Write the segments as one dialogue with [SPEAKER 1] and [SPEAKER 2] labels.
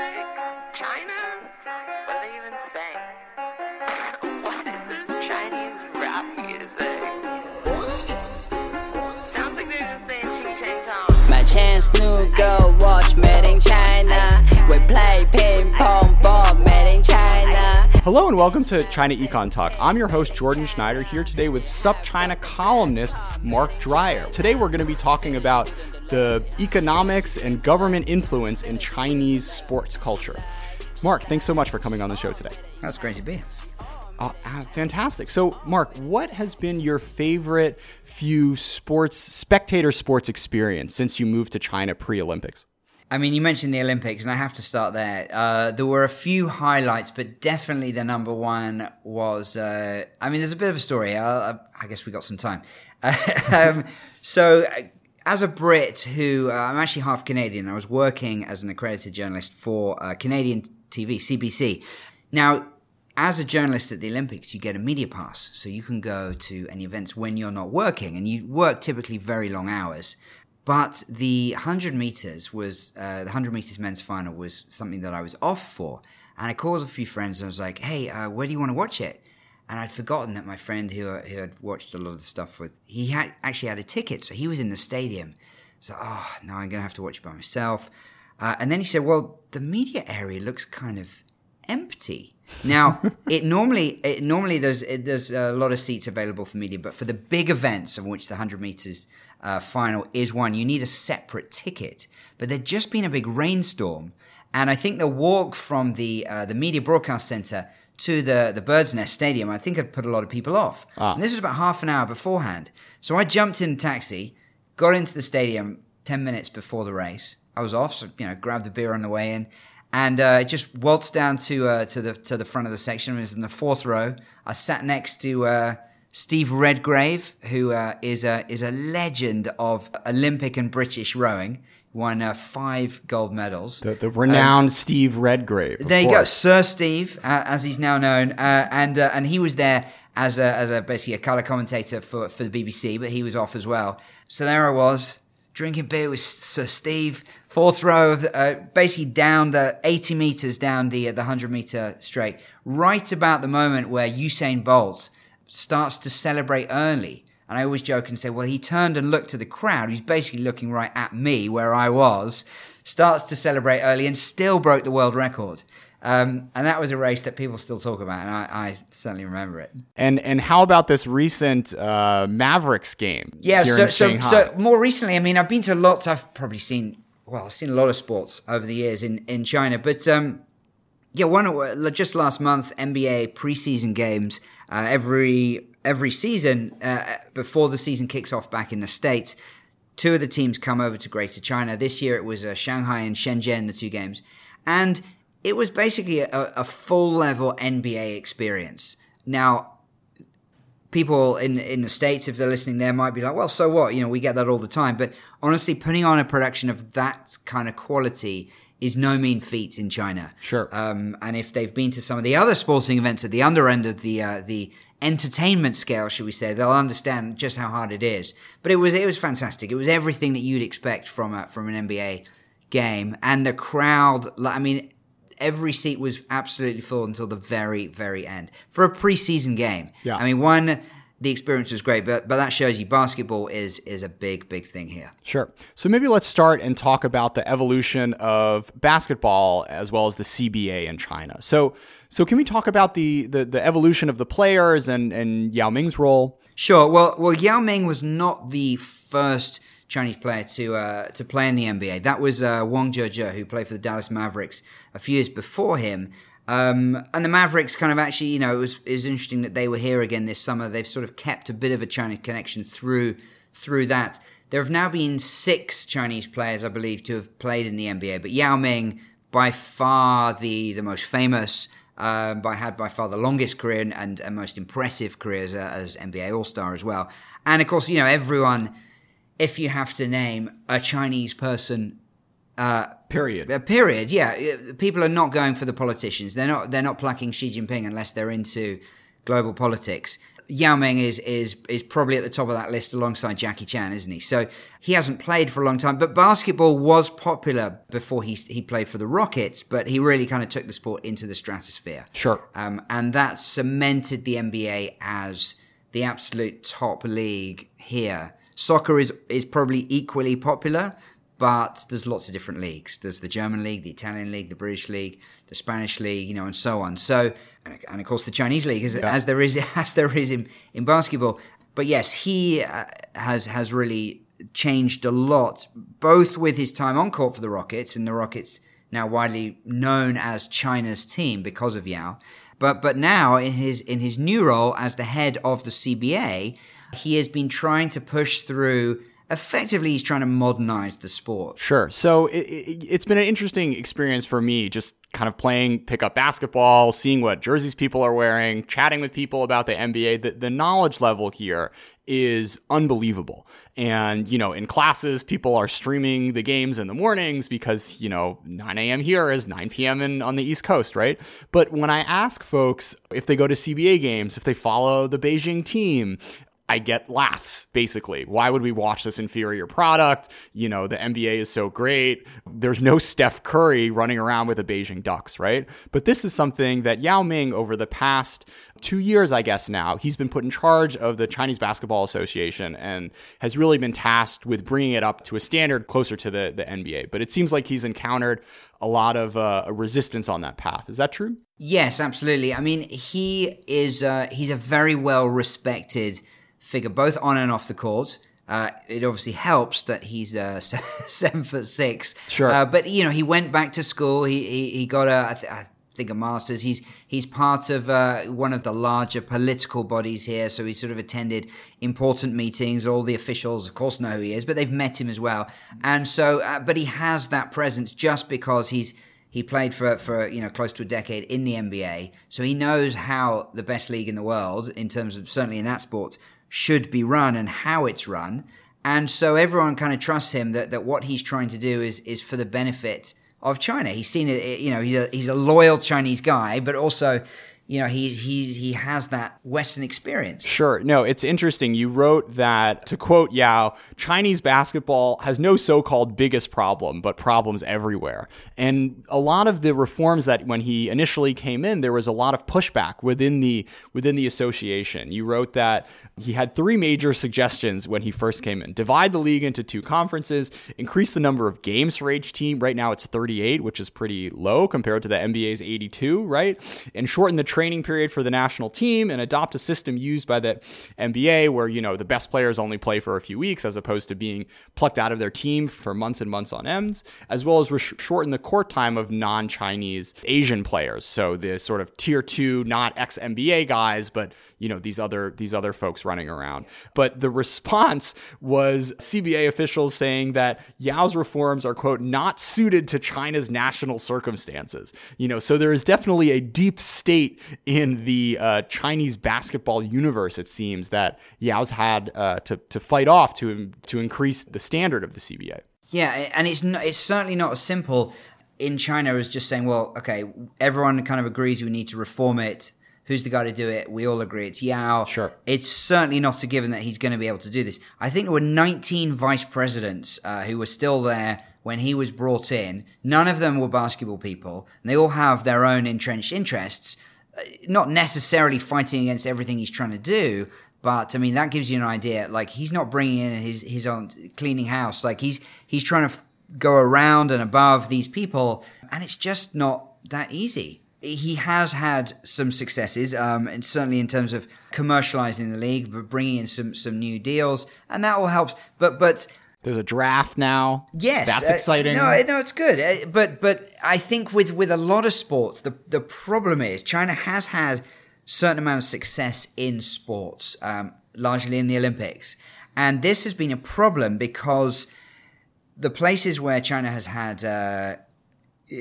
[SPEAKER 1] music? China? What are they even saying? what is this Chinese rap music? Sounds like they're just saying ching chang chong.
[SPEAKER 2] My chance new girl watch made in China. We play ping pong ball made in China.
[SPEAKER 3] Hello and welcome to China Econ Talk. I'm your host Jordan Schneider here today with SupChina columnist Mark Dreyer. Today we're going to be talking about the economics and government influence in Chinese sports culture. Mark, thanks so much for coming on the show today.
[SPEAKER 4] That's great to be here.
[SPEAKER 3] Uh, uh, fantastic. So, Mark, what has been your favorite few sports, spectator sports experience since you moved to China pre Olympics?
[SPEAKER 4] I mean, you mentioned the Olympics, and I have to start there. Uh, there were a few highlights, but definitely the number one was. Uh, I mean, there's a bit of a story. I, I guess we got some time. um, so, as a Brit who uh, I'm actually half Canadian, I was working as an accredited journalist for uh, Canadian TV, CBC. Now, as a journalist at the Olympics, you get a media pass, so you can go to any events when you're not working, and you work typically very long hours. But the 100 meters was uh, the 100 meters men's final was something that I was off for, and I called a few friends and I was like, "Hey, uh, where do you want to watch it?" And I'd forgotten that my friend who, who had watched a lot of the stuff with he had actually had a ticket, so he was in the stadium. So, oh, no, I'm gonna have to watch it by myself. Uh, and then he said, "Well, the media area looks kind of empty." Now, it normally it normally there's it, there's a lot of seats available for media, but for the big events of which the 100 meters uh, final is one, you need a separate ticket. But there'd just been a big rainstorm, and I think the walk from the uh, the media broadcast center to the the Bird's Nest Stadium, I think I'd put a lot of people off.
[SPEAKER 3] Ah.
[SPEAKER 4] And this was about half an hour beforehand. So I jumped in a taxi, got into the stadium ten minutes before the race. I was off, so you know, grabbed a beer on the way in, and uh, just waltzed down to uh, to the to the front of the section. I was in the fourth row. I sat next to uh, Steve Redgrave, who uh, is a is a legend of Olympic and British rowing. Won uh, five gold medals.
[SPEAKER 3] The, the renowned Steve Redgrave.
[SPEAKER 4] There you go. Sir Steve, uh, as he's now known, uh, and uh, and he was there as a as a basically a color commentator for for the BBC, but he was off as well. So there I was drinking beer with Sir Steve, fourth row of the, uh, basically down the 80 meters down the uh, the 100 meter straight, right about the moment where Usain Bolt starts to celebrate early. And I always joke and say, well, he turned and looked to the crowd, He's basically looking right at me where I was, starts to celebrate early and still broke the world record. Um, and that was a race that people still talk about, and I, I certainly remember it.
[SPEAKER 3] And and how about this recent uh, Mavericks game?
[SPEAKER 4] Yeah, so, so, so more recently, I mean, I've been to lots, I've probably seen, well, I've seen a lot of sports over the years in, in China, but um, yeah, one just last month, NBA preseason games. Uh, every every season uh, before the season kicks off back in the states, two of the teams come over to Greater China. This year it was uh, Shanghai and Shenzhen, the two games, and it was basically a, a full level NBA experience. Now, people in in the states, if they're listening, there might be like, well, so what? You know, we get that all the time. But honestly, putting on a production of that kind of quality is no mean feat in China.
[SPEAKER 3] Sure.
[SPEAKER 4] Um, and if they've been to some of the other sporting events at the under end of the uh, the entertainment scale, should we say, they'll understand just how hard it is. But it was it was fantastic. It was everything that you'd expect from a, from an NBA game, and the crowd. I mean. Every seat was absolutely full until the very, very end for a preseason game.
[SPEAKER 3] Yeah.
[SPEAKER 4] I mean, one, the experience was great, but but that shows you basketball is is a big, big thing here.
[SPEAKER 3] Sure. So maybe let's start and talk about the evolution of basketball as well as the CBA in China. So so can we talk about the the, the evolution of the players and and Yao Ming's role?
[SPEAKER 4] Sure. Well, well, Yao Ming was not the first Chinese player to uh, to play in the NBA. That was uh, Wang Zhizhi, who played for the Dallas Mavericks a few years before him. Um, and the Mavericks kind of actually, you know, it was, it was interesting that they were here again this summer. They've sort of kept a bit of a Chinese connection through through that. There have now been six Chinese players, I believe, to have played in the NBA. But Yao Ming, by far the the most famous, um, by had by far the longest career and, and, and most impressive career as, as NBA All Star as well. And of course, you know, everyone, if you have to name a Chinese person uh,
[SPEAKER 3] Period.
[SPEAKER 4] a period, yeah. Uh, People are not going for the politicians. They're not. They're not plucking Xi Jinping unless they're into global politics. Yao Ming is is is probably at the top of that list alongside Jackie Chan, isn't he? So he hasn't played for a long time, but basketball was popular before he he played for the Rockets, but he really kind of took the sport into the stratosphere.
[SPEAKER 3] Sure.
[SPEAKER 4] Um, and that cemented the NBA as the absolute top league here. Soccer is is probably equally popular, but there's lots of different leagues. There's the German league, the Italian league, the British league, the Spanish league, you know, and so on. So, and, of course the Chinese league, as, as there is as there is in, in basketball. But yes, he uh, has has really changed a lot, both with his time on court for the Rockets, and the Rockets now widely known as China's team because of Yao. But but now in his in his new role as the head of the CBA, he has been trying to push through effectively he's trying to modernize the sport.
[SPEAKER 3] Sure. So it, it, has been an interesting experience for me just kind of playing pickup basketball, seeing what jerseys people are wearing, chatting with people about the NBA. The, the knowledge level here is unbelievable. And, you know, in classes, people are streaming the games in the mornings because, you know, 9 a.m. here is 9 p.m. In, on the East Coast, right? But when I ask folks if they go to CBA games, if they follow the Beijing team, I get laughs, basically. Why would we watch this inferior product? You know, the NBA is so great. There's no Steph Curry running around with the Beijing Ducks, right? But this is something that Yao Ming, over the past two years, I guess now, he's been put in charge of the Chinese Basketball Association and has really been tasked with bringing it up to a standard closer to the, the NBA. But it seems like he's encountered a lot of uh, resistance on that path. Is that true?
[SPEAKER 4] Yes, absolutely. I mean, he is uh, he's a very well respected figure both on and off the court. Uh, it obviously helps that he's uh, seven foot six.
[SPEAKER 3] Sure.
[SPEAKER 4] Uh, but you know, he went back to school. He he, he got a I, th- I think a master's. He's he's part of uh, one of the larger political bodies here, so he sort of attended important meetings. All the officials, of course, know who he is, but they've met him as well. And so, uh, but he has that presence just because he's he played for for you know close to a decade in the NBA, so he knows how the best league in the world, in terms of certainly in that sport, should be run and how it's run. And so everyone kind of trusts him that, that what he's trying to do is is for the benefit of China. He's seen it, you know, he's a, he's a loyal Chinese guy, but also you know, he he's he has that Western experience.
[SPEAKER 3] Sure. No, it's interesting. You wrote that to quote Yao, Chinese basketball has no so-called biggest problem, but problems everywhere. And a lot of the reforms that when he initially came in, there was a lot of pushback within the within the association. You wrote that he had three major suggestions when he first came in: divide the league into two conferences, increase the number of games for each team. Right now, it's 38, which is pretty low compared to the NBA's 82, right? And shorten the training period for the national team and adopt a system used by the NBA where, you know, the best players only play for a few weeks as opposed to being plucked out of their team for months and months on ends, as well as re- shorten the court time of non Chinese Asian players. So the sort of tier two, not ex NBA guys, but, you know, these other, these other folks running around. But the response was CBA officials saying that Yao's reforms are, quote, not suited to China's national circumstances. You know, so there is definitely a deep state in the uh, Chinese basketball universe, it seems that Yao's had uh, to to fight off to to increase the standard of the CBA.
[SPEAKER 4] Yeah, and it's not, it's certainly not as simple in China as just saying, well, okay, everyone kind of agrees we need to reform it. Who's the guy to do it? We all agree it's Yao.
[SPEAKER 3] Sure.
[SPEAKER 4] It's certainly not a given that he's going to be able to do this. I think there were 19 vice presidents uh, who were still there when he was brought in. None of them were basketball people, and they all have their own entrenched interests not necessarily fighting against everything he's trying to do, but I mean that gives you an idea. Like he's not bringing in his his own cleaning house. Like he's he's trying to f- go around and above these people, and it's just not that easy. He has had some successes, um, and certainly in terms of commercializing the league, but bringing in some some new deals, and that all helps. But but
[SPEAKER 3] there's a draft now.
[SPEAKER 4] Yes,
[SPEAKER 3] that's
[SPEAKER 4] uh,
[SPEAKER 3] exciting.
[SPEAKER 4] No, no, it's good. Uh, but but I think with with a lot of sports, the the problem is China has had certain amount of success in sports, um, largely in the Olympics, and this has been a problem because the places where China has had. Uh,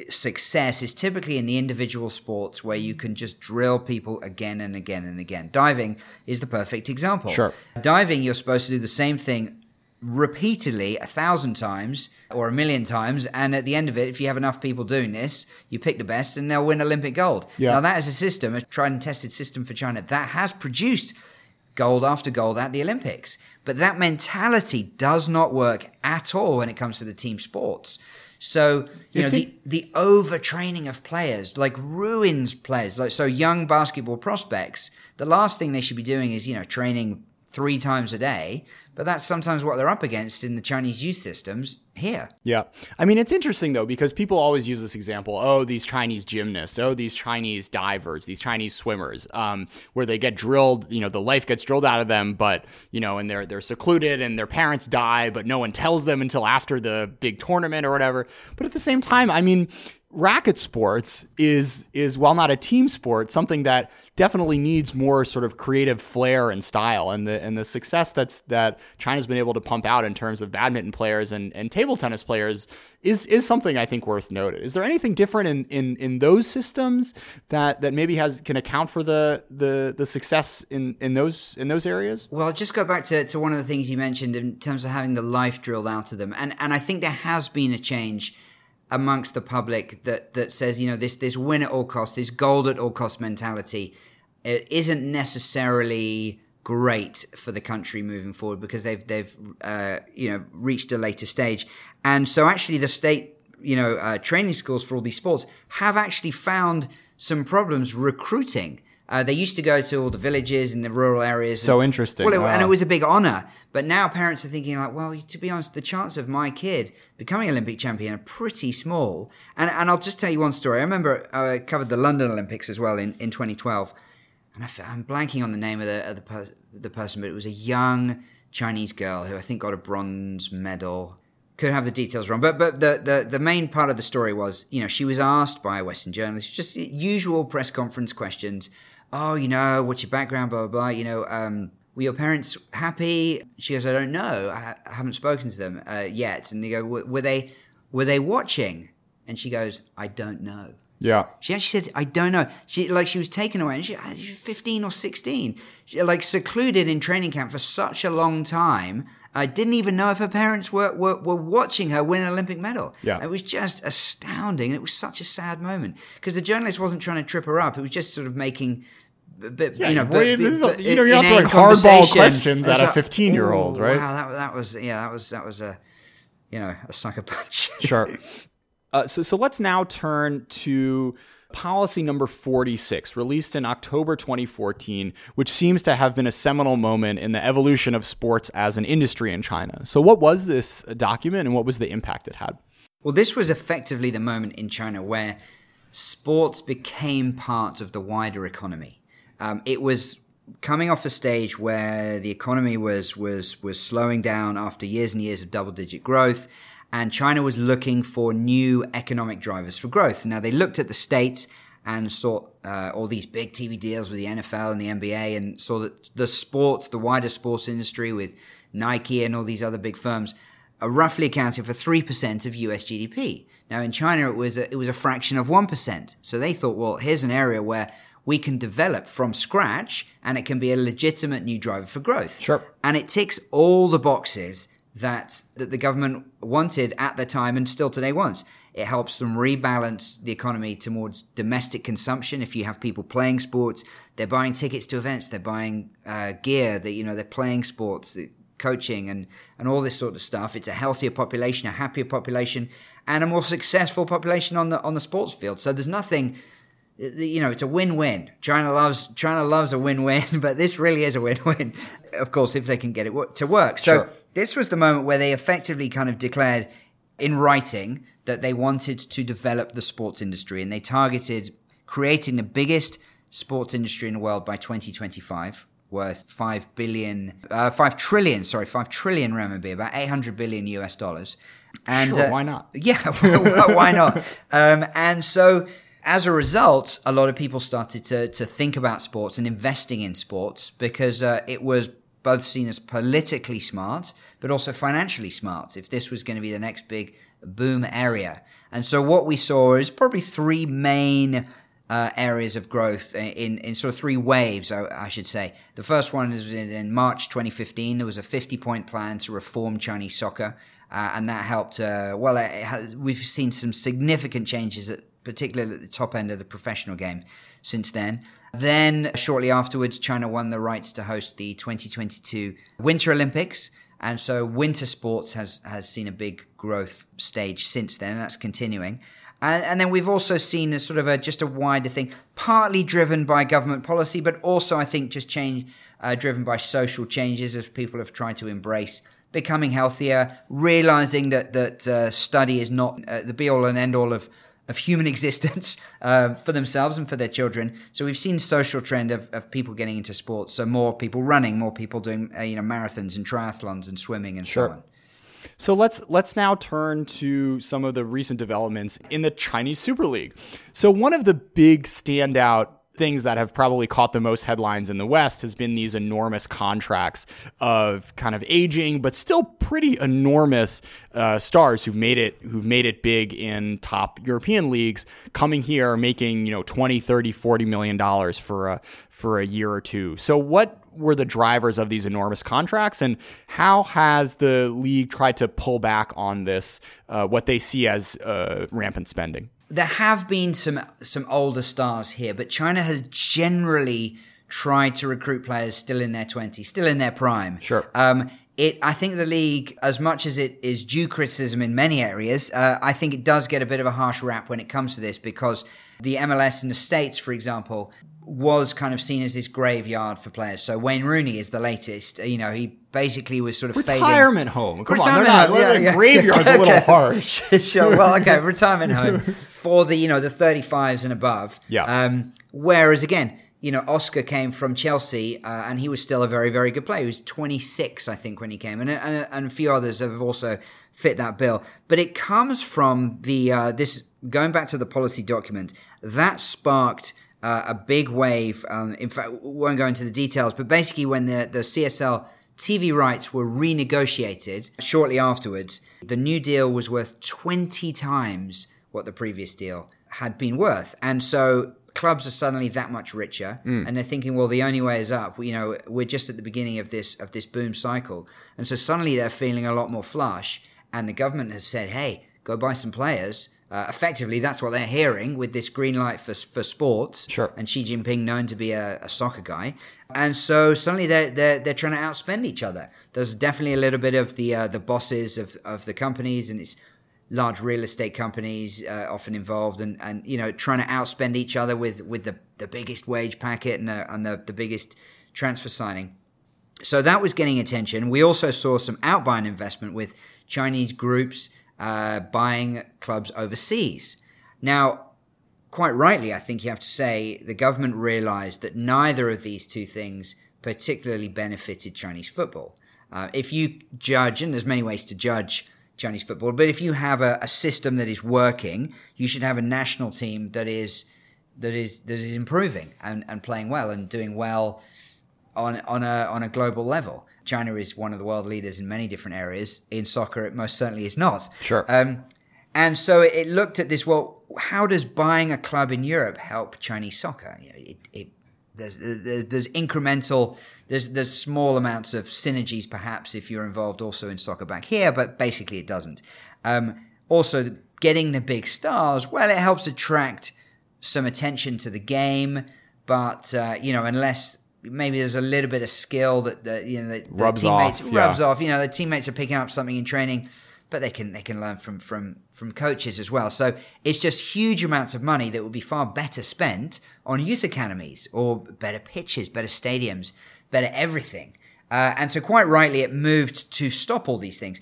[SPEAKER 4] success is typically in the individual sports where you can just drill people again and again and again. Diving is the perfect example.
[SPEAKER 3] Sure.
[SPEAKER 4] Diving, you're supposed to do the same thing repeatedly a thousand times or a million times and at the end of it if you have enough people doing this you pick the best and they'll win olympic gold
[SPEAKER 3] yeah.
[SPEAKER 4] now that is a system a tried and tested system for china that has produced gold after gold at the Olympics. But that mentality does not work at all when it comes to the team sports. So you know the, the overtraining of players like ruins players. Like so, young basketball prospects. The last thing they should be doing is you know training three times a day. But that's sometimes what they're up against in the Chinese youth systems here.
[SPEAKER 3] Yeah. I mean, it's interesting though, because people always use this example oh, these Chinese gymnasts, oh, these Chinese divers, these Chinese swimmers, um, where they get drilled, you know, the life gets drilled out of them, but, you know, and they're, they're secluded and their parents die, but no one tells them until after the big tournament or whatever. But at the same time, I mean, racket sports is is while not a team sport something that definitely needs more sort of creative flair and style and the and the success that's that China's been able to pump out in terms of badminton players and, and table tennis players is is something I think worth noted. Is there anything different in, in, in those systems that, that maybe has can account for the the, the success in, in those in those areas?
[SPEAKER 4] Well, just go back to, to one of the things you mentioned in terms of having the life drilled out of them. And and I think there has been a change amongst the public that, that says, you know, this this win at all costs, this gold at all cost mentality it isn't necessarily great for the country moving forward because they've they've uh, you know reached a later stage. And so actually the state you know uh, training schools for all these sports have actually found some problems recruiting. Uh, they used to go to all the villages and the rural areas.
[SPEAKER 3] So
[SPEAKER 4] and-
[SPEAKER 3] interesting.
[SPEAKER 4] Well, it- and it was a big honor. But now parents are thinking like, well, to be honest, the chance of my kid becoming Olympic champion are pretty small. And and I'll just tell you one story. I remember I covered the London Olympics as well in, in 2012, and I I'm blanking on the name of the of the, per- the person, but it was a young Chinese girl who I think got a bronze medal. Could have the details wrong, but but the, the the main part of the story was, you know, she was asked by a Western journalist, just usual press conference questions. Oh, you know, what's your background, blah blah blah. You know, um, were your parents happy? She goes, I don't know. I, I haven't spoken to them uh, yet. And they go, "Were- were they were they watching? And she goes, I don't know.
[SPEAKER 3] Yeah.
[SPEAKER 4] She actually said, "I don't know." She like she was taken away, and she, uh, she was fifteen or sixteen, she, like secluded in training camp for such a long time. I didn't even know if her parents were, were were watching her win an Olympic medal.
[SPEAKER 3] Yeah.
[SPEAKER 4] it was just astounding, and it was such a sad moment because the journalist wasn't trying to trip her up; it was just sort of making. b- b- you know, but-
[SPEAKER 3] this is
[SPEAKER 4] but
[SPEAKER 3] you know, you're not throwing hardball questions at a 15-year-old, right?"
[SPEAKER 4] Wow, that, that was yeah, that was that was a you know a sucker punch.
[SPEAKER 3] Sure. Uh, so, so let's now turn to policy number 46, released in October 2014, which seems to have been a seminal moment in the evolution of sports as an industry in China. So, what was this document and what was the impact it had?
[SPEAKER 4] Well, this was effectively the moment in China where sports became part of the wider economy. Um, it was coming off a stage where the economy was was was slowing down after years and years of double digit growth, and China was looking for new economic drivers for growth. Now they looked at the states and saw uh, all these big TV deals with the NFL and the NBA, and saw that the sports, the wider sports industry with Nike and all these other big firms are roughly accounting for 3% of US GDP. Now in China it was a, it was a fraction of 1%. So they thought, well, here's an area where we can develop from scratch and it can be a legitimate new driver for growth.
[SPEAKER 3] Sure.
[SPEAKER 4] And it ticks all the boxes that that the government wanted at the time and still today wants. It helps them rebalance the economy towards domestic consumption. If you have people playing sports, they're buying tickets to events, they're buying uh, gear, that you know they're playing sports, coaching, and and all this sort of stuff. It's a healthier population, a happier population, and a more successful population on the on the sports field. So there's nothing you know, it's a win-win. China loves China loves a win-win, but this really is a win-win. Of course, if they can get it to work. So
[SPEAKER 3] Sure.
[SPEAKER 4] this was the moment where they effectively kind of declared in writing that they wanted to develop the sports industry, and they targeted creating the biggest sports industry in the world by 2025 worth 5 billion uh, 5 trillion sorry 5 trillion renminbi about 800 billion US dollars and
[SPEAKER 3] Sure,
[SPEAKER 4] uh,
[SPEAKER 3] why not?
[SPEAKER 4] yeah, why not? Um, and so, as a result, a lot of people started to to think about sports and investing in sports because uh, it was both seen as politically smart, but also financially smart. If this was going to be the next big boom area, and so what we saw is probably three main. Uh, areas of growth in, in sort of three waves, I, I should say. The first one is in, in March 2015. There was a 50 point plan to reform Chinese soccer. uh, and that helped. Uh, well, has, we've seen some significant changes, at, particularly at the top end of the professional game since then. Then, shortly afterwards, China won the rights to host the 2022 Winter Olympics. And so winter sports has, has seen a big growth stage since then, and that's continuing. And, and then we've also seen a sort of a just a wider thing, partly driven by government policy, but also I think just change uh, driven by social changes as people have tried to embrace becoming healthier, realizing that that uh, study is not uh, the be all and end all of of human existence uh, for themselves and for their children. So we've seen social trend of, of people getting into sports. So more people running, more people doing uh, you know marathons and triathlons and swimming and
[SPEAKER 3] Sure.
[SPEAKER 4] so on.
[SPEAKER 3] So let's let's now turn to some of the recent developments in the Chinese Super League. So one of the big standout things that have probably caught the most headlines in the West has been these enormous contracts of kind of aging but still pretty enormous uh, stars who've made it who've made it big in top European leagues coming here making you know 20 30 40 million dollars for a for a year or two. So what were the drivers of these enormous contracts and how has the league tried to pull back on this uh, what they see as uh, rampant spending?
[SPEAKER 4] There have been some some older stars here, but China has generally tried to recruit players still in their twenties, still in their prime.
[SPEAKER 3] Sure.
[SPEAKER 4] Um, it, I think the league, as much as it is due criticism in many areas, uh, I think it does get a bit of a harsh rap when it comes to this because the MLS in the States, for example, was kind of seen as this graveyard for players. So Wayne Rooney is the latest. You know, he basically was sort of fading.
[SPEAKER 3] Retirement home. Come on, they're
[SPEAKER 4] Retirement
[SPEAKER 3] not.
[SPEAKER 4] home, yeah, yeah.
[SPEAKER 3] Graveyard's a little harsh.
[SPEAKER 4] sure. Well, okay, retirement home for the you know the 35s and above.
[SPEAKER 3] Yeah.
[SPEAKER 4] Um, whereas again, you know, Oscar came from Chelsea, uh, and he was still a very very good player. He was 26, I think, when he came, and and, and a few others have also fit that bill. But it comes from the uh, this going back to the policy document that sparked. Uh, a big wave. Um, in fact, we won't go into the details, but basically, when the, the CSL TV rights were renegotiated shortly afterwards. The new deal was worth 20 times what the previous deal had been worth. And so clubs are suddenly that much richer mm. and they're thinking well the only way is up you know we're just at the beginning of this of this boom cycle and so suddenly they're feeling a lot more flush and the government has said hey go buy some players uh, effectively that's what they're hearing with this green light for, for sports
[SPEAKER 3] Sure.
[SPEAKER 4] and Xi Jinping known to be a, a soccer guy, and so suddenly they're they're they're trying to outspend each other. There's definitely a little bit of the uh, the bosses of, of the companies and it's large real estate companies uh, often involved and, and you know trying to outspend each other with with the, the biggest wage packet and the, and the, the biggest transfer signing. So that was getting attention. We also saw some outbound investment with Chinese groups uh, buying clubs overseas. Now, quite rightly, I think you have to say the government realized that neither of these two things particularly benefited Chinese football. Uh, if you judge, and there's many ways to judge Chinese football, but if you have a, a system that is working, you should have a national team that is that is that is improving and, and playing well and doing well on on a on a global level. China is one of the world leaders in many different areas. In soccer, it most certainly is not.
[SPEAKER 3] Sure.
[SPEAKER 4] Um, and so it looked at this. Well, how does buying a club in Europe help Chinese soccer? You know, it, it there's, there's incremental, there's there's small amounts of synergies perhaps if you're involved also in soccer back here, but basically it doesn't. Um, also, getting the big stars, well, it helps attract some attention to the game, but uh, you know, unless maybe there's a little bit of skill that the you know the, the
[SPEAKER 3] Rubs
[SPEAKER 4] teammates
[SPEAKER 3] off, yeah.
[SPEAKER 4] rubs off. You know, the teammates are picking up something in training, but they can they can learn from from from coaches as well. So it's just huge amounts of money that would be far better spent on youth academies or better pitches, better stadiums, better everything. Uh, and so, quite rightly, it moved to stop all these things.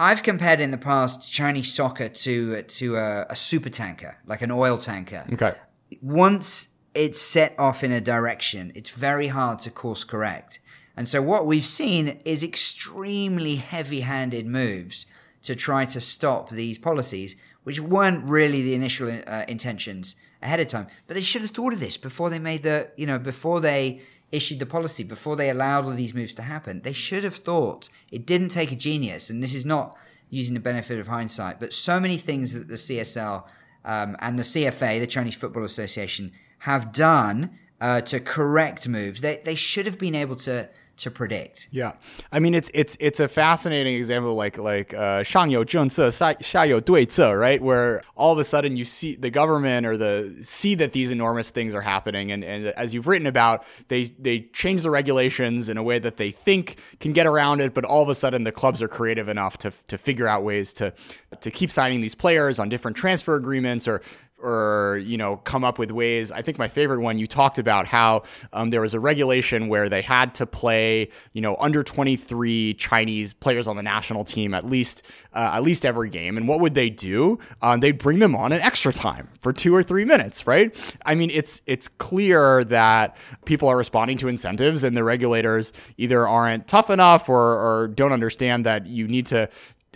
[SPEAKER 4] I've compared in the past Chinese soccer to to a, a super tanker, like an oil tanker
[SPEAKER 3] Okay.
[SPEAKER 4] once it's set off in a direction, it's very hard to course correct. And so what we've seen is extremely heavy-handed moves to try to stop these policies, which weren't really the initial uh, intentions ahead of time. But they should have thought of this before they made the, you know, before they issued the policy, before they allowed all these moves to happen. They should have thought. It didn't take a genius, and this is not using the benefit of hindsight, but so many things that the CSL um, and the CFA, the Chinese Football Association, have done uh, to correct moves. They, they should have been able to to predict.
[SPEAKER 3] Yeah, I mean it's it's it's a fascinating example, like like uh, 上有政策，下下有对策, right? Where all of a sudden you see the government or the see that these enormous things are happening, and, and as you've written about, they they change the regulations in a way that they think can get around it, but all of a sudden the clubs are creative enough to to figure out ways to to keep signing these players on different transfer agreements or or you know come up with ways. I think my favorite one you talked about how um, there was a regulation where they had to play you know under 23 chinese players on the national team at least uh, at least every game. And what would they do? Um, they'd bring them on in extra time for two or three minutes right? I mean it's it's clear that people are responding to incentives and the regulators either aren't tough enough or, or don't understand that you need to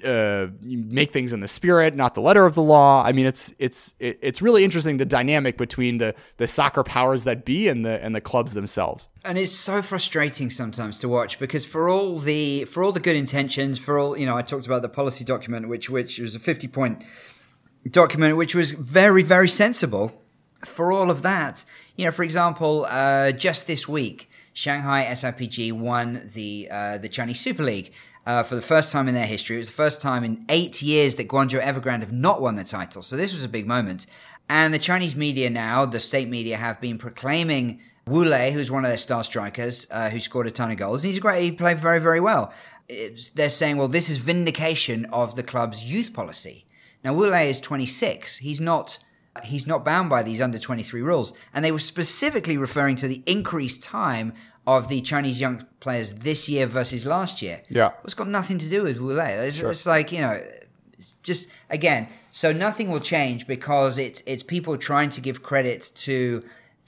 [SPEAKER 3] uh, make things in the spirit, not the letter of the law. I mean, it's it's it's really interesting the dynamic between the the soccer powers that be and the and the clubs themselves.
[SPEAKER 4] And it's so frustrating sometimes to watch because for all the for all the good intentions, for all you know, I talked about the policy document, which which was a fifty point document, which was very very sensible. For all of that, you know, for example, uh, just this week, Shanghai SIPG won the uh, the Chinese Super League uh, for the first time in their history. It was the first time in eight years that Guangzhou Evergrande have not won the title. So this was a big moment. And the Chinese media now, the state media, have been proclaiming Wu Lei, who's one of their star strikers, uh, who scored a ton of goals. And he's a great. He played very, very well. It's, they're saying, well, this is vindication of the club's youth policy. Now, Wu Lei is 26. He's not he's not bound by these under 23 rules. And they were specifically referring to the increased time of the Chinese young players this year versus last year.
[SPEAKER 3] Yeah.
[SPEAKER 4] It's got nothing to do with Wu Lei. It's, sure. it's like, you know, just again, so nothing will change because it's it's people trying to give credit to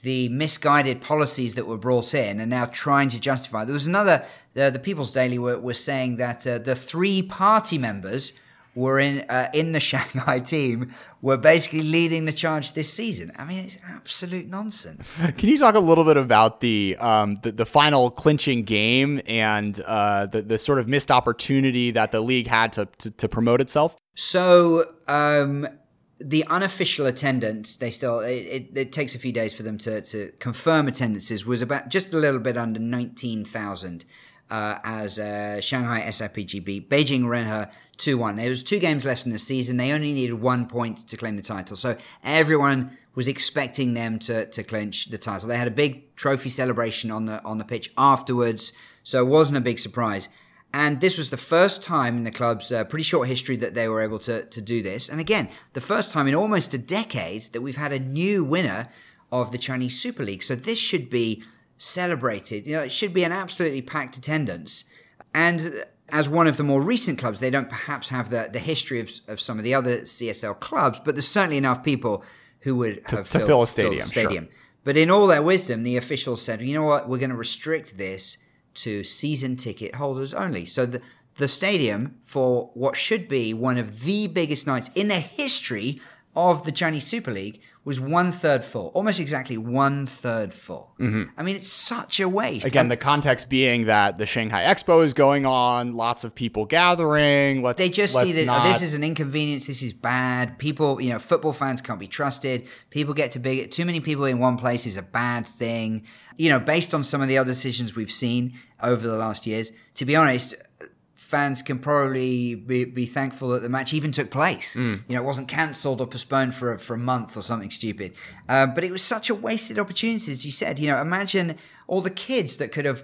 [SPEAKER 4] the misguided policies that were brought in and now trying to justify. There was another, the, the People's Daily were, were saying that uh, the three party members were in uh, in the Shanghai team were basically leading the charge this season. I mean, it's absolute nonsense.
[SPEAKER 3] Can you talk a little bit about the um, the, the, final clinching game and uh, the the sort of missed opportunity that the league had to to, to promote itself?
[SPEAKER 4] So. Um, the unofficial attendance, they still it, it, it, takes a few days for them to, to confirm attendances was about just a little bit under nineteen thousand uh, as uh, Shanghai SIPG beat Beijing Renhe 2 1. There was two games left in the season. They only needed one point to claim the title. So everyone was expecting them to, to clinch the title. They had a big trophy celebration on the on the pitch afterwards, so it wasn't a big surprise. And this was the first time in the club's uh, pretty short history that they were able to, to do this. And again, the first time in almost a decade that we've had a new winner of the Chinese Super League. So this should be celebrated. You know, it should be an absolutely packed attendance. And as one of the more recent clubs, they don't perhaps have the, the history of, of some of the other CSL clubs, but there's certainly enough people who would have
[SPEAKER 3] to,
[SPEAKER 4] filled,
[SPEAKER 3] fill a stadium.
[SPEAKER 4] Stadium.
[SPEAKER 3] Sure.
[SPEAKER 4] But in all their wisdom, the officials said, you know what, we're going to restrict this to season ticket holders only. So the, the stadium, for what should be one of the biggest nights in the history of the Chinese Super League, was one third full, almost exactly one third full. Mm-hmm. I mean, it's such a waste.
[SPEAKER 3] Again, the context being that the Shanghai Expo is going on, lots of people gathering. Let's,
[SPEAKER 4] they just
[SPEAKER 3] see
[SPEAKER 4] that
[SPEAKER 3] not...
[SPEAKER 4] oh, this is an inconvenience. This is bad. People, you know, football fans can't be trusted. People get too big. Too many people in one place is a bad thing. You know, based on some of the other decisions we've seen over the last years. To be honest, fans can probably be, be thankful that the match even took place. Mm. You know, it wasn't cancelled or postponed for a, for a month or something stupid. Uh, but it was such a wasted opportunity, as you said. You know, imagine all the kids that could have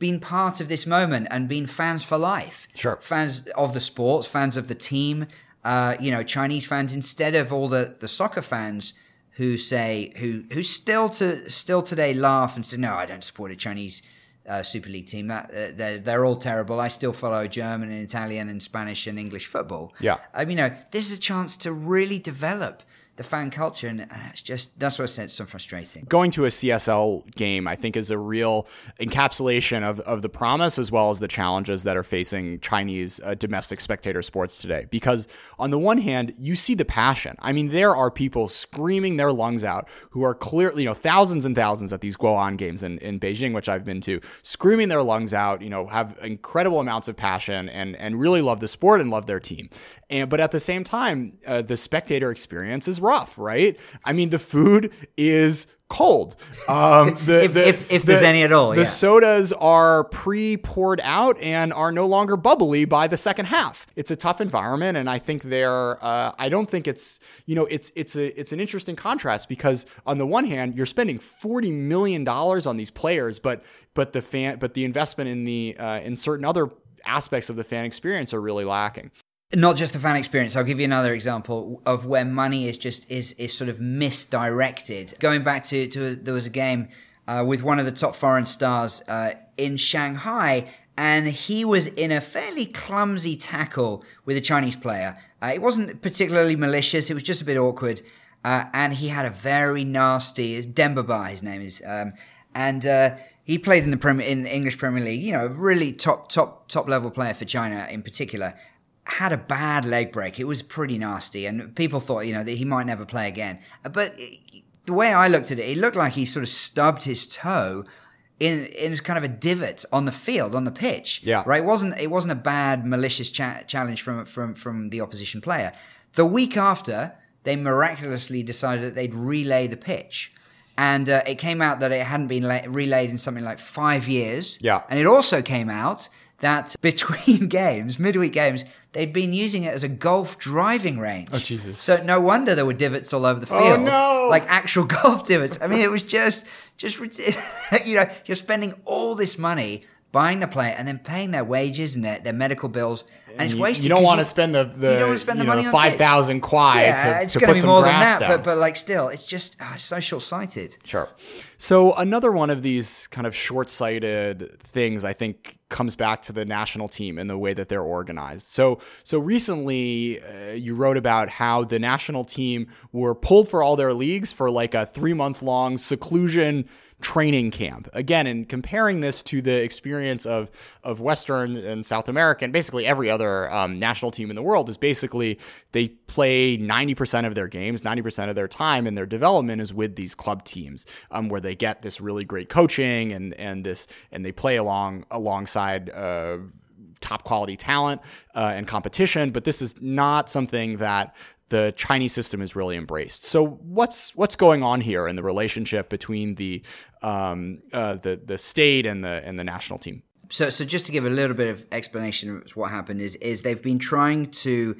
[SPEAKER 4] been part of this moment and been fans for life.
[SPEAKER 3] Sure.
[SPEAKER 4] Fans of the sports, fans of the team, uh, you know, Chinese fans instead of all the, the soccer fans who say who who still to still today laugh and say, No, I don't support a Chinese uh, Super League team. That uh, they're, they're all terrible. I still follow German and Italian and Spanish and English football.
[SPEAKER 3] Yeah,
[SPEAKER 4] I mean, you know, this is a chance to really develop the fan culture, and it's just that's what I said. It's so frustrating.
[SPEAKER 3] Going to a CSL game, I think, is a real encapsulation of, of the promise as well as the challenges that are facing Chinese uh, domestic spectator sports today. Because on the one hand, you see the passion. I mean, there are people screaming their lungs out who are clearly, you know, thousands and thousands at these Guoan games in, in Beijing, which I've been to, screaming their lungs out. You know, have incredible amounts of passion and and really love the sport and love their team. And but at the same time, uh, the spectator experience is rough, right? I mean, the food is cold. Um, the,
[SPEAKER 4] If-
[SPEAKER 3] the-
[SPEAKER 4] if- if there's any at all,
[SPEAKER 3] The
[SPEAKER 4] yeah.
[SPEAKER 3] sodas are pre-poured out and are no longer bubbly by the second half. It's a tough environment, and I think they're. Uh, I don't think it's. You know, it's it's a it's an interesting contrast because on the one hand, you're spending forty million dollars on these players, but but the fan but the investment in the uh, in certain other aspects of the fan experience are really lacking.
[SPEAKER 4] Not just the fan experience i'll give you another example of where money is just is is sort of misdirected going back to to there was a game uh, with one of the top foreign stars uh, in shanghai and he was in a fairly clumsy tackle with a chinese player uh, it wasn't particularly malicious it was just a bit awkward uh, and he had a very nasty demba ba his name is um, and uh, he played in the Premier, in English Premier League. You know, a really top top top level player for China in particular. Had a bad leg break. It was pretty nasty, and people thought you know that he might never play again. But the way I looked at it, it looked like he sort of stubbed his toe in in kind of a divot on the field on the pitch.
[SPEAKER 3] Yeah.
[SPEAKER 4] right. It wasn't it wasn't a bad malicious cha- challenge from from from the opposition player. The week after, they miraculously decided that they'd relay the pitch. And uh, it came out that it hadn't been la- relayed in something like five years.
[SPEAKER 3] Yeah.
[SPEAKER 4] And it also came out that between games, midweek games, they'd been using it as a golf driving range. Oh,
[SPEAKER 3] Jesus.
[SPEAKER 4] So no wonder there were divots all over the
[SPEAKER 3] Oh,
[SPEAKER 4] field.
[SPEAKER 3] no.
[SPEAKER 4] Like actual golf divots. I mean, it was just, just, you know, you're spending all this money buying the player and then paying their wages and their, their medical bills. And, it's
[SPEAKER 3] you,
[SPEAKER 4] wasted.
[SPEAKER 3] you don't want to spend the the
[SPEAKER 4] you don't want to spend the
[SPEAKER 3] know,
[SPEAKER 4] money on
[SPEAKER 3] five thousand kwai
[SPEAKER 4] Yeah,
[SPEAKER 3] to,
[SPEAKER 4] it's going to
[SPEAKER 3] put
[SPEAKER 4] be
[SPEAKER 3] some
[SPEAKER 4] more than that,
[SPEAKER 3] down.
[SPEAKER 4] but but like still, it's just oh, it's so short sighted.
[SPEAKER 3] Sure. So another one of these kind of short-sighted things I think comes back to the national team and the way that they're organized. So so recently uh, you wrote about how the national team were pulled for all their leagues for like a 3-month long seclusion training camp. Again, in comparing this to the experience of of Western and South America, and basically every other um, national team in the world is basically they play 90% of their games, 90% of their time, and their development is with these club teams, um, where they get this really great coaching and and this and they play along alongside. Uh, top quality talent uh, and competition, but this is not something that the Chinese system is really embraced. So what's what's going on here in the relationship between the um, uh, the the state and the and the national team?
[SPEAKER 4] So, so just to give a little bit of explanation of what happened is is they've been trying to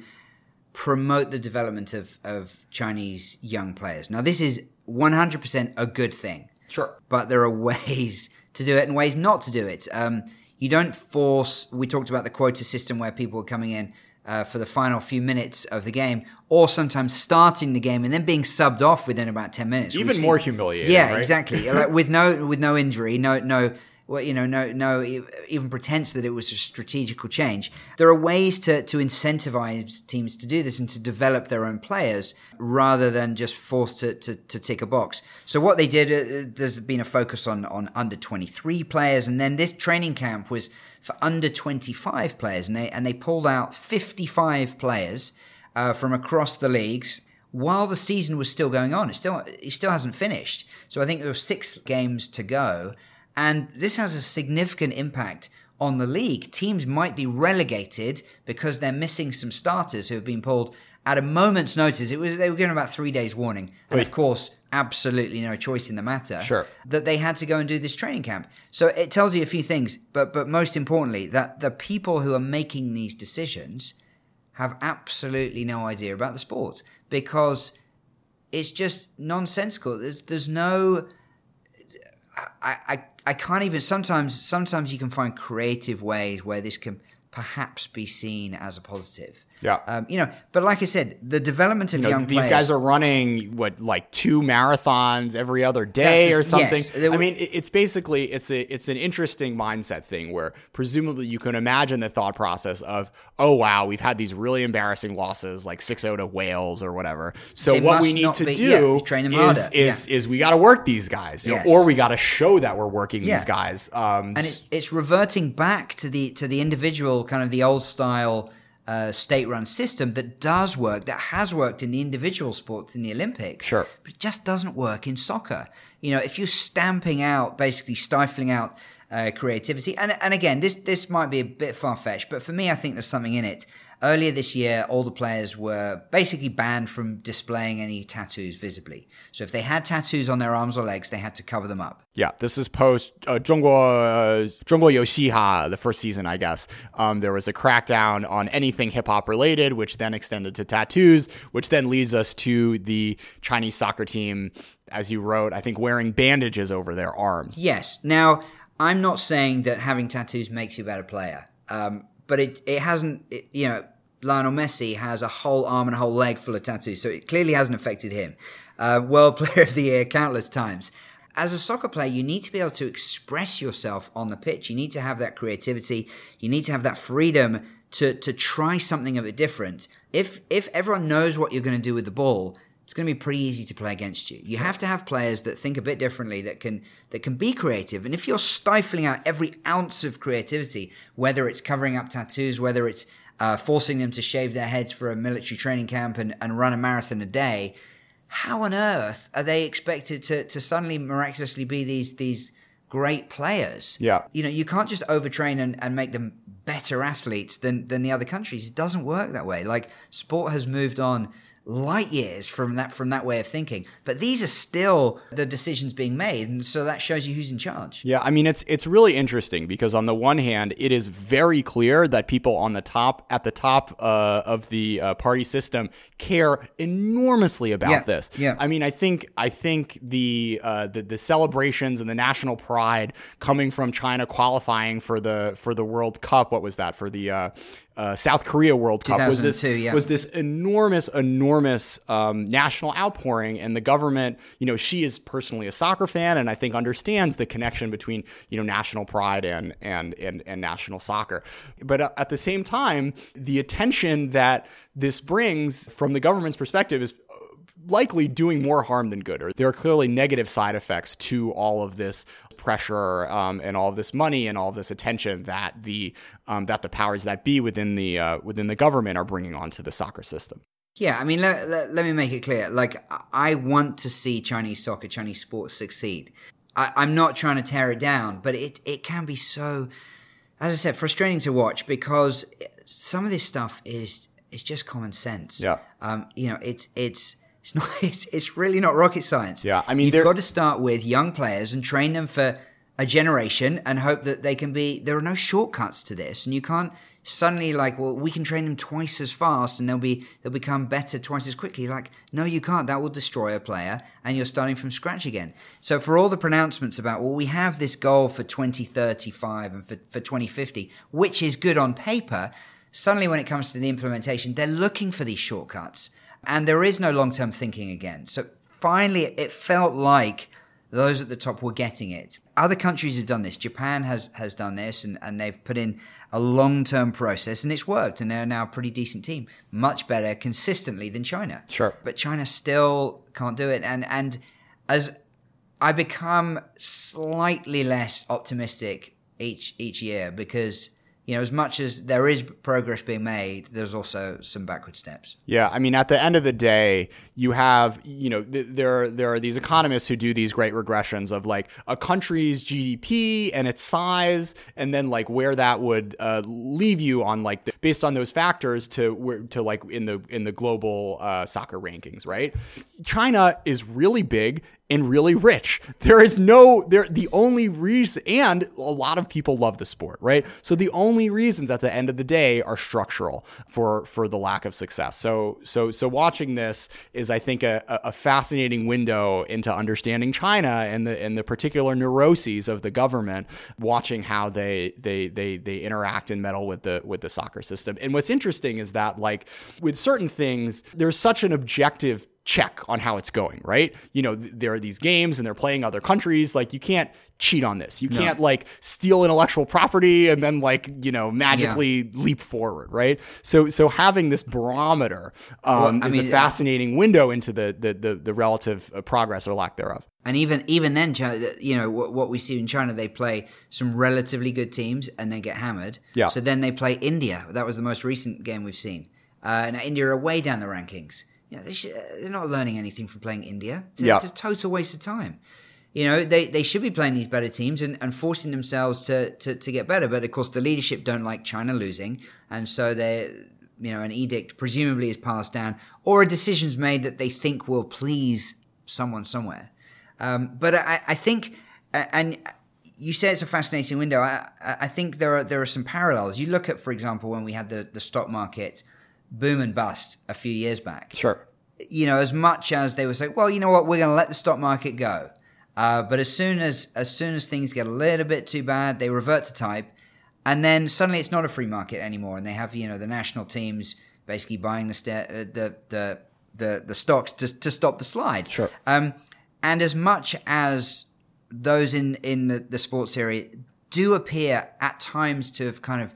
[SPEAKER 4] promote the development of of Chinese young players. Now, this is 100% a good thing.
[SPEAKER 3] Sure.
[SPEAKER 4] But there are ways to do it and ways not to do it. Um, you don't force. We talked about the quota system where people are coming in uh, for the final few minutes of the game, or sometimes starting the game and then being subbed off within about ten minutes.
[SPEAKER 3] Even more humiliating,
[SPEAKER 4] Yeah,
[SPEAKER 3] right?
[SPEAKER 4] exactly. like with no with no injury, no no. Well, you know, no, no, even pretense that it was a strategical change. There are ways to to incentivize teams to do this and to develop their own players rather than just forced to, to, to tick a box. So what they did, uh, there's been a focus on on under 23 players, and then this training camp was for under 25 players, and they and they pulled out 55 players uh, from across the leagues while the season was still going on. It still it still hasn't finished. So I think there were six games to go, and this has a significant impact on the league. Teams might be relegated because they're missing some starters who have been pulled at a moment's notice. It was they were given about three days warning, and of course, absolutely no choice in the matter.
[SPEAKER 3] Sure.
[SPEAKER 4] that they had to go and do this training camp. So it tells you a few things, but but most importantly, that the people who are making these decisions have absolutely no idea about the sport because it's just nonsensical. There's there's no I, I I can't even sometimes sometimes you can find creative ways where this can perhaps be seen as a positive.
[SPEAKER 3] Yeah.
[SPEAKER 4] Um, you know, but like I said, the development of
[SPEAKER 3] You know,
[SPEAKER 4] young
[SPEAKER 3] these
[SPEAKER 4] players,
[SPEAKER 3] guys are running what like two marathons every other day or something.
[SPEAKER 4] yes. They
[SPEAKER 3] I mean, it's basically it's a it's an interesting mindset thing where presumably you can imagine the thought process of oh wow we've had these really embarrassing losses like 6-0 to Wales or whatever. So what we need to
[SPEAKER 4] be-
[SPEAKER 3] do
[SPEAKER 4] yeah, train them
[SPEAKER 3] is is
[SPEAKER 4] Yeah.
[SPEAKER 3] is we got to work these guys
[SPEAKER 4] Yes.
[SPEAKER 3] or we got to show that we're working
[SPEAKER 4] Yeah.
[SPEAKER 3] these guys. Um,
[SPEAKER 4] and it, it's reverting back to the to the individual kind of the old style uh, state-run system that does work that has worked in the individual sports in the olympics
[SPEAKER 3] Sure.
[SPEAKER 4] but it just doesn't work in soccer you know if you're stamping out basically stifling out uh, creativity and and again this this might be a bit far-fetched but for me i think there's something in it earlier this year, all the players were basically banned from displaying any tattoos visibly. So if they had tattoos on their arms or legs, they had to cover them up.
[SPEAKER 3] Yeah, this is post uh, 中国uh, 中国游戏哈 the first season, I guess. Um, there was a crackdown on anything hip hop related, which then extended to tattoos, which then leads us to the Chinese soccer team, as you wrote, I think wearing bandages over their arms.
[SPEAKER 4] Yes. Now, I'm not saying that having tattoos makes you a better player, um, but it, it hasn't, it, you know, Lionel Messi has a whole arm and a whole leg full of tattoos, so it clearly hasn't affected him. Uh, World Player of the Year countless times. As a soccer player, you need to be able to express yourself on the pitch. You need to have that creativity. You need to have that freedom to to try something a bit different. If if everyone knows what you're going to do with the ball, it's going to be pretty easy to play against you. You have to have players that think a bit differently, that can that can be creative. And if you're stifling out every ounce of creativity, whether it's covering up tattoos, whether it's uh, forcing them to shave their heads for a military training camp and, and run a marathon a day, how on earth are they expected to to suddenly miraculously be these these great players?
[SPEAKER 3] Yeah.
[SPEAKER 4] You know, you can't just overtrain and, and make them better athletes than than the other countries. It doesn't work that way. Like sport has moved on light years from that from that way of thinking. But these are still the decisions being made, and so that shows you who's in charge.
[SPEAKER 3] Yeah, I mean it's it's really interesting because on the one hand, it is very clear that people on the top at the top uh, of the uh, party system care enormously about
[SPEAKER 4] Yeah,
[SPEAKER 3] this.
[SPEAKER 4] yeah.
[SPEAKER 3] I mean, I think I think the, uh, the the celebrations and the national pride coming from China qualifying for the for the World Cup. What was that for the uh, uh, South Korea World Cup? Was this
[SPEAKER 4] yeah.
[SPEAKER 3] was this enormous, enormous um, national outpouring, and the government, you know, Xi is personally a soccer fan, and I think understands the connection between you know national pride and and and, and national soccer. But uh, at the same time, the attention that this brings from the government's perspective is likely doing more harm than good, or there are clearly negative side effects to all of this pressure um, and all this money and all this attention that the um, that the powers that be within the uh, within the government are bringing onto the soccer system.
[SPEAKER 4] Yeah, I mean, let, let, let me make it clear. Like, I- want to see Chinese soccer, Chinese sports succeed. I, I'm not trying to tear it down, but it, it can be so, as I said, frustrating to watch because some of this stuff is is just common sense.
[SPEAKER 3] Yeah.
[SPEAKER 4] Um, you know, it's it's it's not it's, it's really not rocket science.
[SPEAKER 3] Yeah, I mean,
[SPEAKER 4] you've got to start with young players and train them for a generation and hope that they can be. There are no shortcuts to this, and you can't suddenly like, well, we can train them twice as fast and they'll be they'll become better twice as quickly. Like, no, you can't. That will destroy a player, and you're starting from scratch again. So for all the pronouncements about, well, we have this goal for 2035 and for for 2050, which is good on paper. Suddenly, when it comes to the implementation, they're looking for these shortcuts, and there is no long term thinking again. So finally, it felt like those at the top were getting it. Other countries have done this. Japan has has done this, and, and they've put in a long term process, and it's worked. And they're now a pretty decent team, much better consistently than China.
[SPEAKER 3] Sure.
[SPEAKER 4] but China still can't do it. And and as I become slightly less optimistic each each year because you know as much as there is progress being made, there's also some backward steps.
[SPEAKER 3] Yeah, I mean, at the end of the day, you have you know th- there there are these economists who do these great regressions of like a country's GDP and its size, and then like where that would uh, leave you on like the, based on those factors to where to like in the in the global uh, soccer rankings, right? China is really big and really rich. There is no there the only reason and a lot of people love the sport, right? So the only reasons at the end of the day are structural for for the lack of success. So so so watching this is I think a, a fascinating window into understanding China and the and the particular neuroses of the government watching how they they they they interact and meddle with the with the soccer system. And what's interesting is that like with certain things there's such an objective check on how it's going, right? You know, th- there are these games and they're playing other countries. Like, you can't cheat on this. You can't like steal intellectual property and then like you know magically leap forward, right? So so having this barometer um,
[SPEAKER 4] Well,
[SPEAKER 3] is
[SPEAKER 4] mean,
[SPEAKER 3] a fascinating window into the the the, the relative uh, progress or lack thereof.
[SPEAKER 4] And even even then, you know what, what we see in China, they play some relatively good teams and they get hammered.
[SPEAKER 3] Yeah.
[SPEAKER 4] So then they play India. That was the most recent game we've seen. Uh, and India are way down the rankings. You know, they should, they're not learning anything from playing India. It's,
[SPEAKER 3] Yeah.
[SPEAKER 4] it's a total waste of time. You know, they, they should be playing these better teams and, and forcing themselves to, to, to get better. But of course, the leadership don't like China losing, and so they you know, an edict presumably is passed down, or a decision's made that they think will please someone somewhere. Um, but I, I think, and you say it's a fascinating window. I, I think there are there are some parallels. You look at, for example, when we had the, the stock market boom and bust a few years back.
[SPEAKER 3] Sure.
[SPEAKER 4] You know, as much as they were saying, well, you know what, we're going to let the stock market go. Uh, but as soon as as soon as things get a little bit too bad, they revert to type, and then suddenly it's not a free market anymore, and they have you know the national teams basically buying the st- uh, the, the the the stocks to to stop the slide.
[SPEAKER 3] Sure.
[SPEAKER 4] Um, and as much as those in in the, the sports area do appear at times to have kind of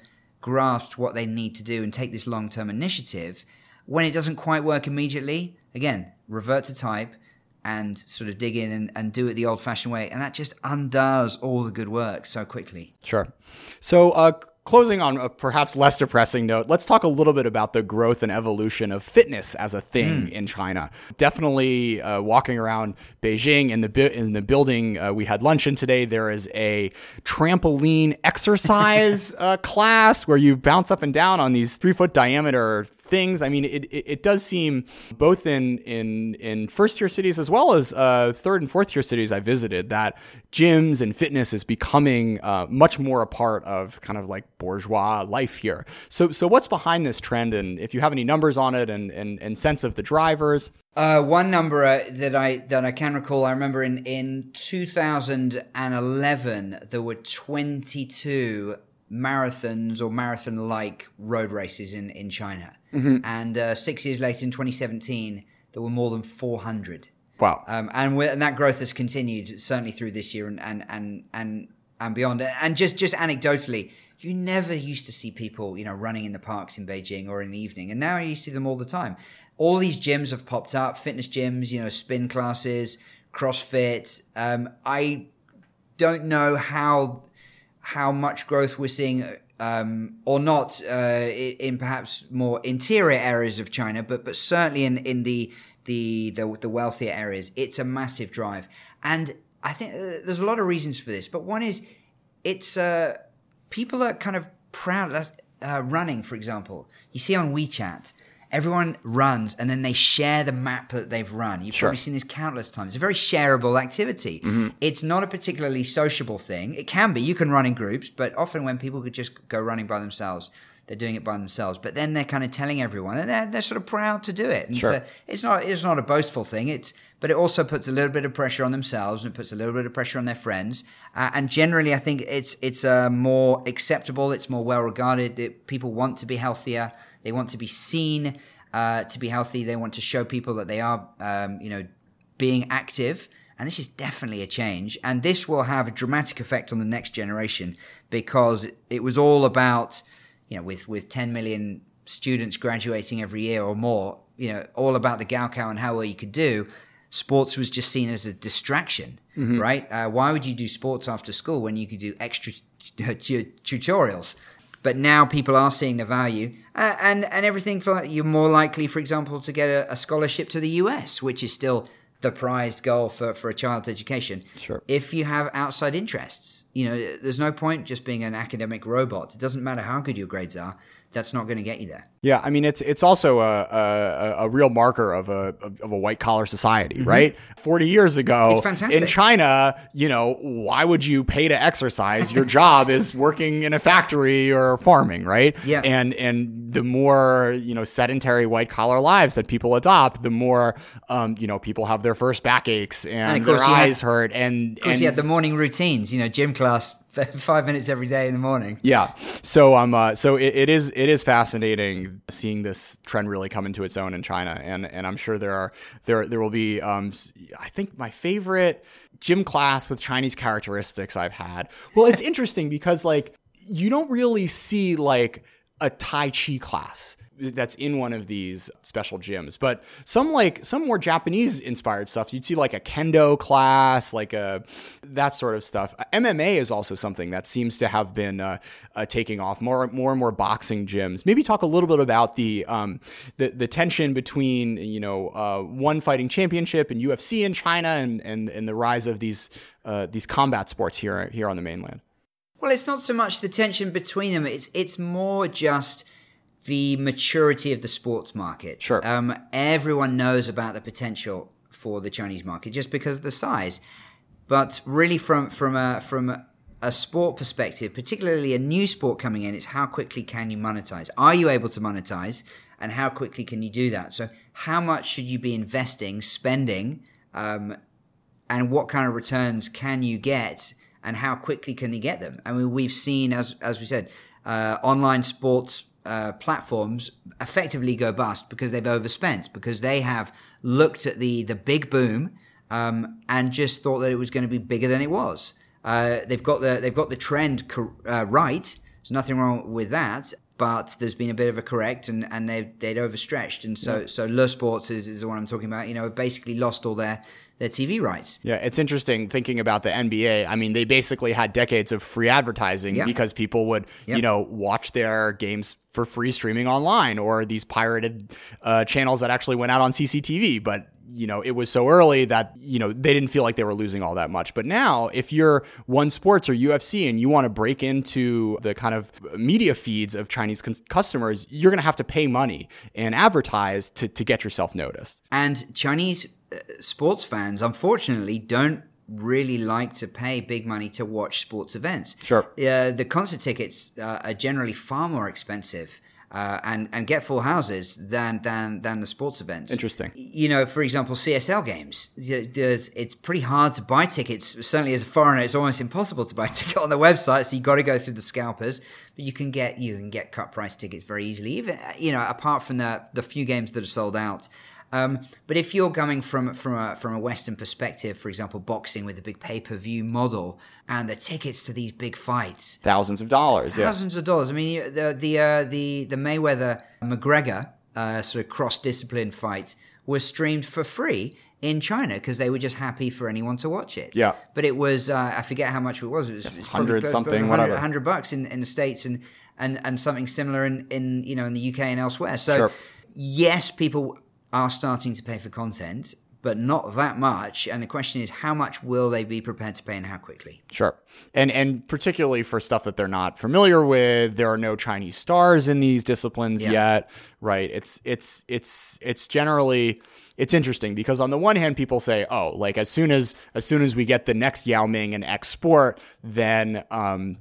[SPEAKER 4] grasped what they need to do and take this long term initiative, when it doesn't quite work immediately, again, revert to type and sort of dig in and, and do it the old fashioned way. And that just undoes all the good work so quickly.
[SPEAKER 3] Sure. So, uh, closing on a perhaps less depressing note, let's talk a little bit about the growth and evolution of fitness as a thing mm. in China. Definitely uh, walking around Beijing in the bu- in the building uh, we had lunch in today, there is a trampoline exercise uh, class where you bounce up and down on these three foot diameter things. I mean, it, it, it, does seem both in in in first tier cities as well as uh, third and fourth tier cities I visited that gyms and fitness is becoming uh, much more a part of kind of like bourgeois life here. So so what's behind this trend, and if you have any numbers on it, and and, and sense of the drivers.
[SPEAKER 4] Uh, one number uh, that I that I can recall, I remember in in 2011 there were 22 marathons or marathon like road races in, in China. Mm-hmm. And uh, six years later, in 2017, there were more than 400.
[SPEAKER 3] Wow.
[SPEAKER 4] Um, and, and, that growth has continued certainly through this year and, and, and, and, and beyond. And just, just anecdotally, you never used to see people, you know, running in the parks in Beijing or in the evening. And now you see them all the time. All these gyms have popped up, fitness gyms, you know, spin classes, CrossFit. Um, I don't know how how much growth we're seeing um, or not uh, in perhaps more interior areas of China, but but certainly in in the the the, the wealthier areas, it's a massive drive. And I think uh, there's a lot of reasons for this, but one is it's uh, people are kind of proud. Uh, running, for example, you see on WeChat everyone runs and then they share the map that they've run. You've sure. probably seen this countless times. It's a very shareable activity. Mm-hmm. It's not a particularly sociable thing. It can be. You can run in groups, but often when people could just go running by themselves, they're doing it by themselves. But then they're kind of telling everyone, and they're, they're sort of proud to do it. And
[SPEAKER 3] sure.
[SPEAKER 4] it's not it's not a boastful thing. It's but it also puts a little bit of pressure on themselves and it puts a little bit of pressure on their friends. Uh, and generally, I think it's it's uh, more acceptable. It's more well regarded. It, people want to be healthier. They want to be seen uh, to be healthy. They want to show people that they are, um, you know, being active. And this is definitely a change. And this will have a dramatic effect on the next generation because it was all about, you know, with, with 10 million students graduating every year or more, you know, all about the Gaokao and how well you could do. Sports was just seen as a distraction, mm-hmm. right? Uh, why would you do sports after school when you could do extra tutorials? But now people are seeing the value, uh, and and everything for you're more likely, for example, to get a, a, scholarship to the US, which is still the prized goal for, for a child's education.
[SPEAKER 3] Sure.
[SPEAKER 4] If you have outside interests, you know, there's no point just being an academic robot. It doesn't matter how good your grades are that's not going to get you there.
[SPEAKER 3] Yeah, I mean it's it's also a a, a real marker of a of a white collar society, mm-hmm. right? Forty years ago, in China, you know, why would you pay to exercise? Your job is working in a factory or farming, right?
[SPEAKER 4] Yeah,
[SPEAKER 3] and and the more you know sedentary white collar lives that people adopt, the more um, you know people have their first backaches and, and their eyes had, hurt, and
[SPEAKER 4] of course,
[SPEAKER 3] and,
[SPEAKER 4] you had the morning routines, you know, gym class five minutes every day in the morning.
[SPEAKER 3] Yeah. So um, uh, so it, it is it is fascinating seeing this trend really come into its own in China, and and I'm sure there are there there will be um, I think my favorite gym class with Chinese characteristics I've had. Well, it's interesting because like you don't really see like a Tai Chi class that's in one of these special gyms. But some like some more Japanese inspired stuff. You'd see like a kendo class, like a that sort of stuff. MMA is also something that seems to have been uh, uh, taking off. More more and more boxing gyms. Maybe talk a little bit about the um, the, the tension between you know uh, ONE Fighting Championship and UFC in China and and, and the rise of these uh, these combat sports here here on the mainland.
[SPEAKER 4] Well, it's not so much the tension between them. It's it's more just the maturity of the sports market.
[SPEAKER 3] Sure.
[SPEAKER 4] Um, everyone knows about the potential for the Chinese market just because of the size. But really, from from a from a, a sport perspective, particularly a new sport coming in, it's how quickly can you monetize? Are you able to monetize, and how quickly can you do that? So, how much should you be investing, spending, um, and what kind of returns can you get, and how quickly can you get them? I mean, we've seen, as as we said, uh, online sports uh, platforms effectively go bust because they've overspent because they have looked at the the big boom um, and just thought that it was going to be bigger than it was. Uh, they've got the they've got the trend cor- uh, right. There's nothing wrong with that, but there's been a bit of a correct, and, and they've they'd overstretched, and so so LeSports is, is the one I'm talking about. You know, have basically lost all their their TV rights.
[SPEAKER 3] Yeah, it's interesting thinking about the NBA. I mean, they basically had decades of free advertising
[SPEAKER 4] Yeah.
[SPEAKER 3] because people would,
[SPEAKER 4] Yep.
[SPEAKER 3] you know, watch their games for free streaming online or these pirated uh, channels that actually went out on CCTV. But you know, it was so early that you know they didn't feel like they were losing all that much. But now, if you're One Sports or UFC and you want to break into the kind of media feeds of Chinese cons- customers, you're going to have to pay money and advertise to to get yourself noticed.
[SPEAKER 4] And Chinese sports fans, unfortunately, don't really like to pay big money to watch sports events.
[SPEAKER 3] Sure.
[SPEAKER 4] Uh, the concert tickets uh, are generally far more expensive. Uh, and and get full houses than than than the sports events.
[SPEAKER 3] Interesting.
[SPEAKER 4] You know, for example, CSL games. It's pretty hard to buy tickets. Certainly, as a foreigner, it's almost impossible to buy a ticket on the website. So you got to go through the scalpers. But you can get you can get cut price tickets very easily. Even you know, apart from the the few games that are sold out. Um, but if you're coming from from a from a Western perspective, for example, boxing with a big pay per view model and the tickets to these big fights,
[SPEAKER 3] Thousands of dollars. Yeah.
[SPEAKER 4] thousands of dollars. I mean, the the uh, the the Mayweather McGregor uh, sort of cross discipline fight was streamed for free in China because they were just happy for anyone to watch it.
[SPEAKER 3] Yeah.
[SPEAKER 4] but it was uh, I forget how much it was. It was, it was
[SPEAKER 3] 100
[SPEAKER 4] probably
[SPEAKER 3] something,
[SPEAKER 4] 100
[SPEAKER 3] whatever.
[SPEAKER 4] 100 bucks in, in the states and and and something similar in in you know in the UK and elsewhere. So
[SPEAKER 3] Sure.
[SPEAKER 4] yes, people are starting to pay for content. But not that much, and the question is, how much will they be prepared to pay, and how quickly?
[SPEAKER 3] Sure. And and particularly for stuff that they're not familiar with, there are no Chinese stars in these disciplines
[SPEAKER 4] Yeah.
[SPEAKER 3] yet, right? It's it's it's it's generally it's interesting because on the one hand people say, "Oh, like as soon as as soon as we get the next Yao Ming and X sport, then um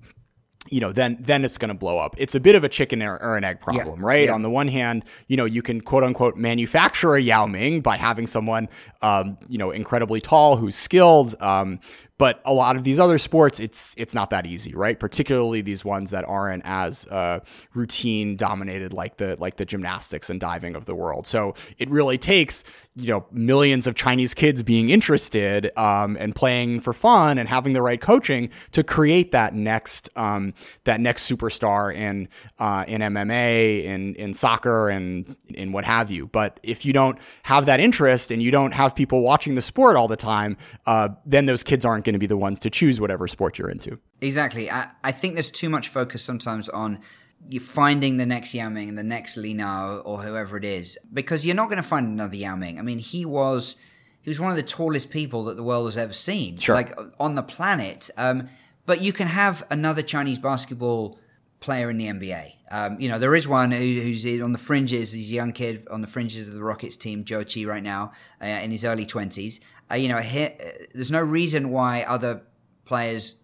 [SPEAKER 3] you know, then then it's going to blow up. It's a bit of a chicken or, or an egg problem, right?
[SPEAKER 4] Yeah.
[SPEAKER 3] On the one hand, you know, you can quote unquote manufacture a Yao Ming by having someone, um, you know, incredibly tall who's skilled. Um, but a lot of these other sports, it's it's not that easy, right? Particularly these ones that aren't as uh, routine dominated like the like the gymnastics and diving of the world. So it really takes you know millions of Chinese kids being interested um, and playing for fun and having the right coaching to create that next um, that next superstar in uh, in MMA in in soccer and in what have you. But if you don't have that interest and you don't have people watching the sport all the time, uh, then those kids aren't going to be the ones to choose whatever sport you're into.
[SPEAKER 4] Exactly. I, I think there's too much focus sometimes on you finding the next Yao Ming and the next Li Na or whoever it is, because you're not going to find another Yao Ming. I mean, he was he was one of the tallest people that the world has ever seen,
[SPEAKER 3] Sure.
[SPEAKER 4] like on the planet. Um, but you can have another Chinese basketball player in the NBA. Um, you know, there is one who, who's on the fringes. He's a young kid on the fringes of the Rockets team, Zhou Qi, right now, uh, in his early twenties. Uh, you know, he, there's no reason why other players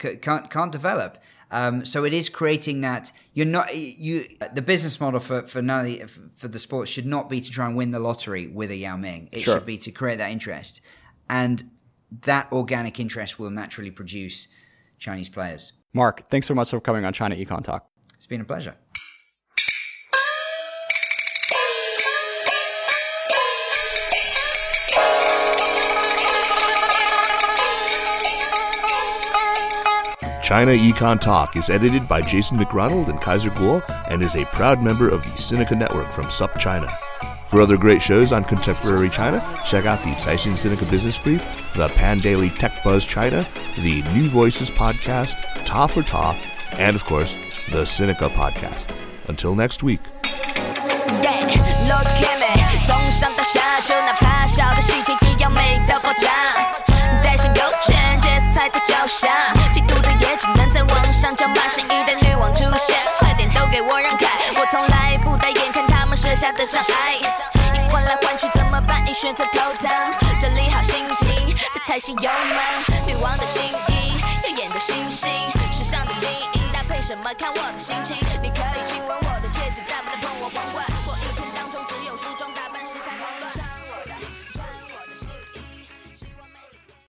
[SPEAKER 4] c- can't can't develop. Um, so it is creating that you're not you. The business model for for none for the sport should not be to try and win the lottery with a Yao Ming. It
[SPEAKER 3] Sure.
[SPEAKER 4] should be to create that interest, and that organic interest will naturally produce Chinese players.
[SPEAKER 3] Mark, thanks so much for coming on ChinaEconTalk.
[SPEAKER 4] It's been a pleasure.
[SPEAKER 5] ChinaEconTalk is edited by Jason McRonald and Kaiser Kuo and is a proud member of the Sinica Network from SupChina. For other great shows on contemporary China, check out the Caixin Sinica Business Brief, the Pandaily Tech Buzz China, the New Voices Podcast, Ta for Ta, and of course, the Sinica Podcast. Until next week.
[SPEAKER 6] Yeah, 从来不带眼看他们设下的障碍，衣服换来换去怎么办？你选择头疼，整理好心情，再踩下油门。女王的新衣，耀眼的星星，时尚的精英，搭配什么看我的心情。